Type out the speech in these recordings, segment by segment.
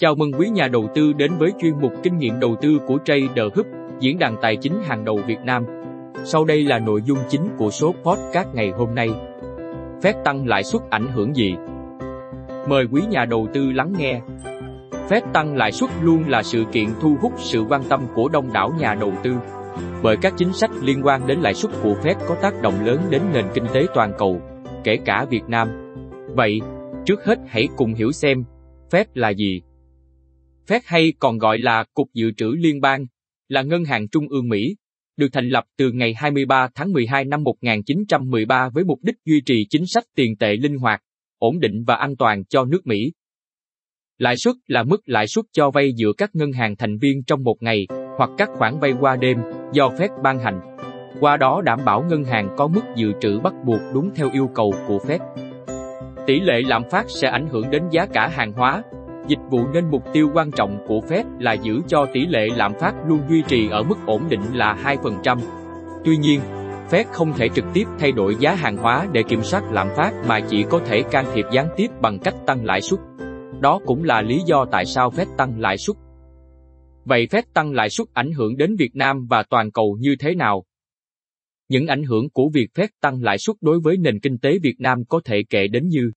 Chào mừng quý nhà đầu tư đến với chuyên mục kinh nghiệm đầu tư của Trader Hub, diễn đàn tài chính hàng đầu Việt Nam. Sau đây là nội dung chính của số podcast ngày hôm nay. Phép tăng lãi suất ảnh hưởng gì? Mời quý nhà đầu tư lắng nghe. Phép tăng lãi suất luôn là sự kiện thu hút sự quan tâm của đông đảo nhà đầu tư. Bởi các chính sách liên quan đến lãi suất của Fed có tác động lớn đến nền kinh tế toàn cầu, kể cả Việt Nam. Vậy, trước hết hãy cùng hiểu xem, Fed là gì? Fed hay còn gọi là Cục Dự trữ Liên bang, là ngân hàng trung ương Mỹ, được thành lập từ ngày 23 tháng 12 năm 1913 với mục đích duy trì chính sách tiền tệ linh hoạt, ổn định và an toàn cho nước Mỹ. Lãi suất là mức lãi suất cho vay giữa các ngân hàng thành viên trong một ngày hoặc các khoản vay qua đêm do Fed ban hành. Qua đó đảm bảo ngân hàng có mức dự trữ bắt buộc đúng theo yêu cầu của Fed. Tỷ lệ lạm phát sẽ ảnh hưởng đến giá cả hàng hóa, dịch vụ nên mục tiêu quan trọng của Fed là giữ cho tỷ lệ lạm phát luôn duy trì ở mức ổn định là 2%. Tuy nhiên, Fed không thể trực tiếp thay đổi giá hàng hóa để kiểm soát lạm phát mà chỉ có thể can thiệp gián tiếp bằng cách tăng lãi suất. Đó cũng là lý do tại sao Fed tăng lãi suất. Vậy Fed tăng lãi suất ảnh hưởng đến Việt Nam và toàn cầu như thế nào? Những ảnh hưởng của việc Fed tăng lãi suất đối với nền kinh tế Việt Nam có thể kể đến như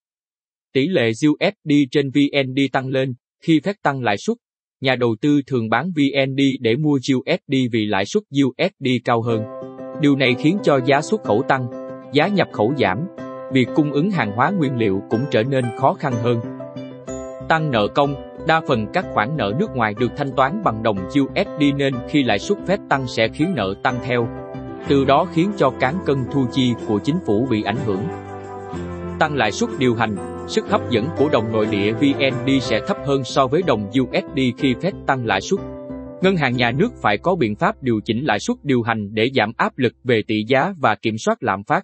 Tỷ lệ USD trên VND tăng lên, khi phép tăng lãi suất, nhà đầu tư thường bán VND để mua USD vì lãi suất USD cao hơn. Điều này khiến cho giá xuất khẩu tăng, giá nhập khẩu giảm, việc cung ứng hàng hóa nguyên liệu cũng trở nên khó khăn hơn. Tăng nợ công, đa phần các khoản nợ nước ngoài được thanh toán bằng đồng USD nên khi lãi suất phép tăng sẽ khiến nợ tăng theo. Từ đó khiến cho cán cân thu chi của chính phủ bị ảnh hưởng. Tăng lãi suất điều hành, sức hấp dẫn của đồng nội địa VND sẽ thấp hơn so với đồng USD khi Fed tăng lãi suất. Ngân hàng nhà nước phải có biện pháp điều chỉnh lãi suất điều hành để giảm áp lực về tỷ giá và kiểm soát lạm phát.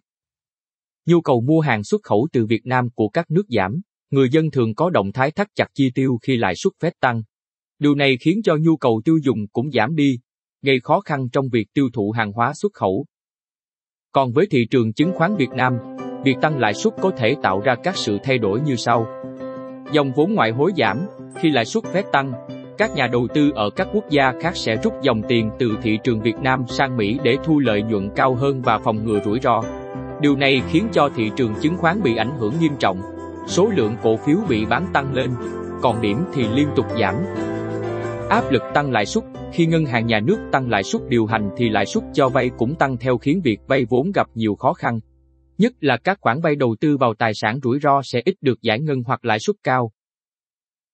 Nhu cầu mua hàng xuất khẩu từ Việt Nam của các nước giảm, người dân thường có động thái thắt chặt chi tiêu khi lãi suất Fed tăng. Điều này khiến cho nhu cầu tiêu dùng cũng giảm đi, gây khó khăn trong việc tiêu thụ hàng hóa xuất khẩu. Còn với thị trường chứng khoán Việt Nam, việc tăng lãi suất có thể tạo ra các sự thay đổi như sau. Dòng vốn ngoại hối giảm, khi lãi suất phép tăng, các nhà đầu tư ở các quốc gia khác sẽ rút dòng tiền từ thị trường Việt Nam sang Mỹ để thu lợi nhuận cao hơn và phòng ngừa rủi ro. Điều này khiến cho thị trường chứng khoán bị ảnh hưởng nghiêm trọng, số lượng cổ phiếu bị bán tăng lên, còn điểm thì liên tục giảm. Áp lực tăng lãi suất, khi ngân hàng nhà nước tăng lãi suất điều hành thì lãi suất cho vay cũng tăng theo khiến việc vay vốn gặp nhiều khó khăn nhất là các khoản vay đầu tư vào tài sản rủi ro sẽ ít được giải ngân hoặc lãi suất cao.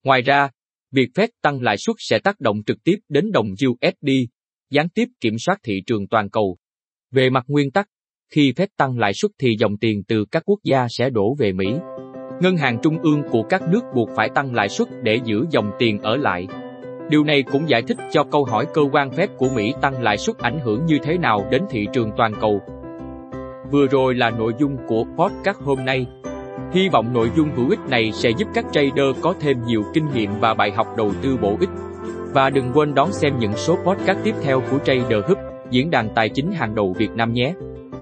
Ngoài ra, việc Fed tăng lãi suất sẽ tác động trực tiếp đến đồng USD, gián tiếp kiểm soát thị trường toàn cầu. Về mặt nguyên tắc, khi Fed tăng lãi suất thì dòng tiền từ các quốc gia sẽ đổ về Mỹ. Ngân hàng trung ương của các nước buộc phải tăng lãi suất để giữ dòng tiền ở lại. Điều này cũng giải thích cho câu hỏi cơ quan Fed của Mỹ tăng lãi suất ảnh hưởng như thế nào đến thị trường toàn cầu. Vừa rồi là nội dung của podcast hôm nay. Hy vọng nội dung hữu ích này sẽ giúp các trader có thêm nhiều kinh nghiệm và bài học đầu tư bổ ích. Và đừng quên đón xem những số podcast tiếp theo của Trader Hub, diễn đàn tài chính hàng đầu Việt Nam nhé.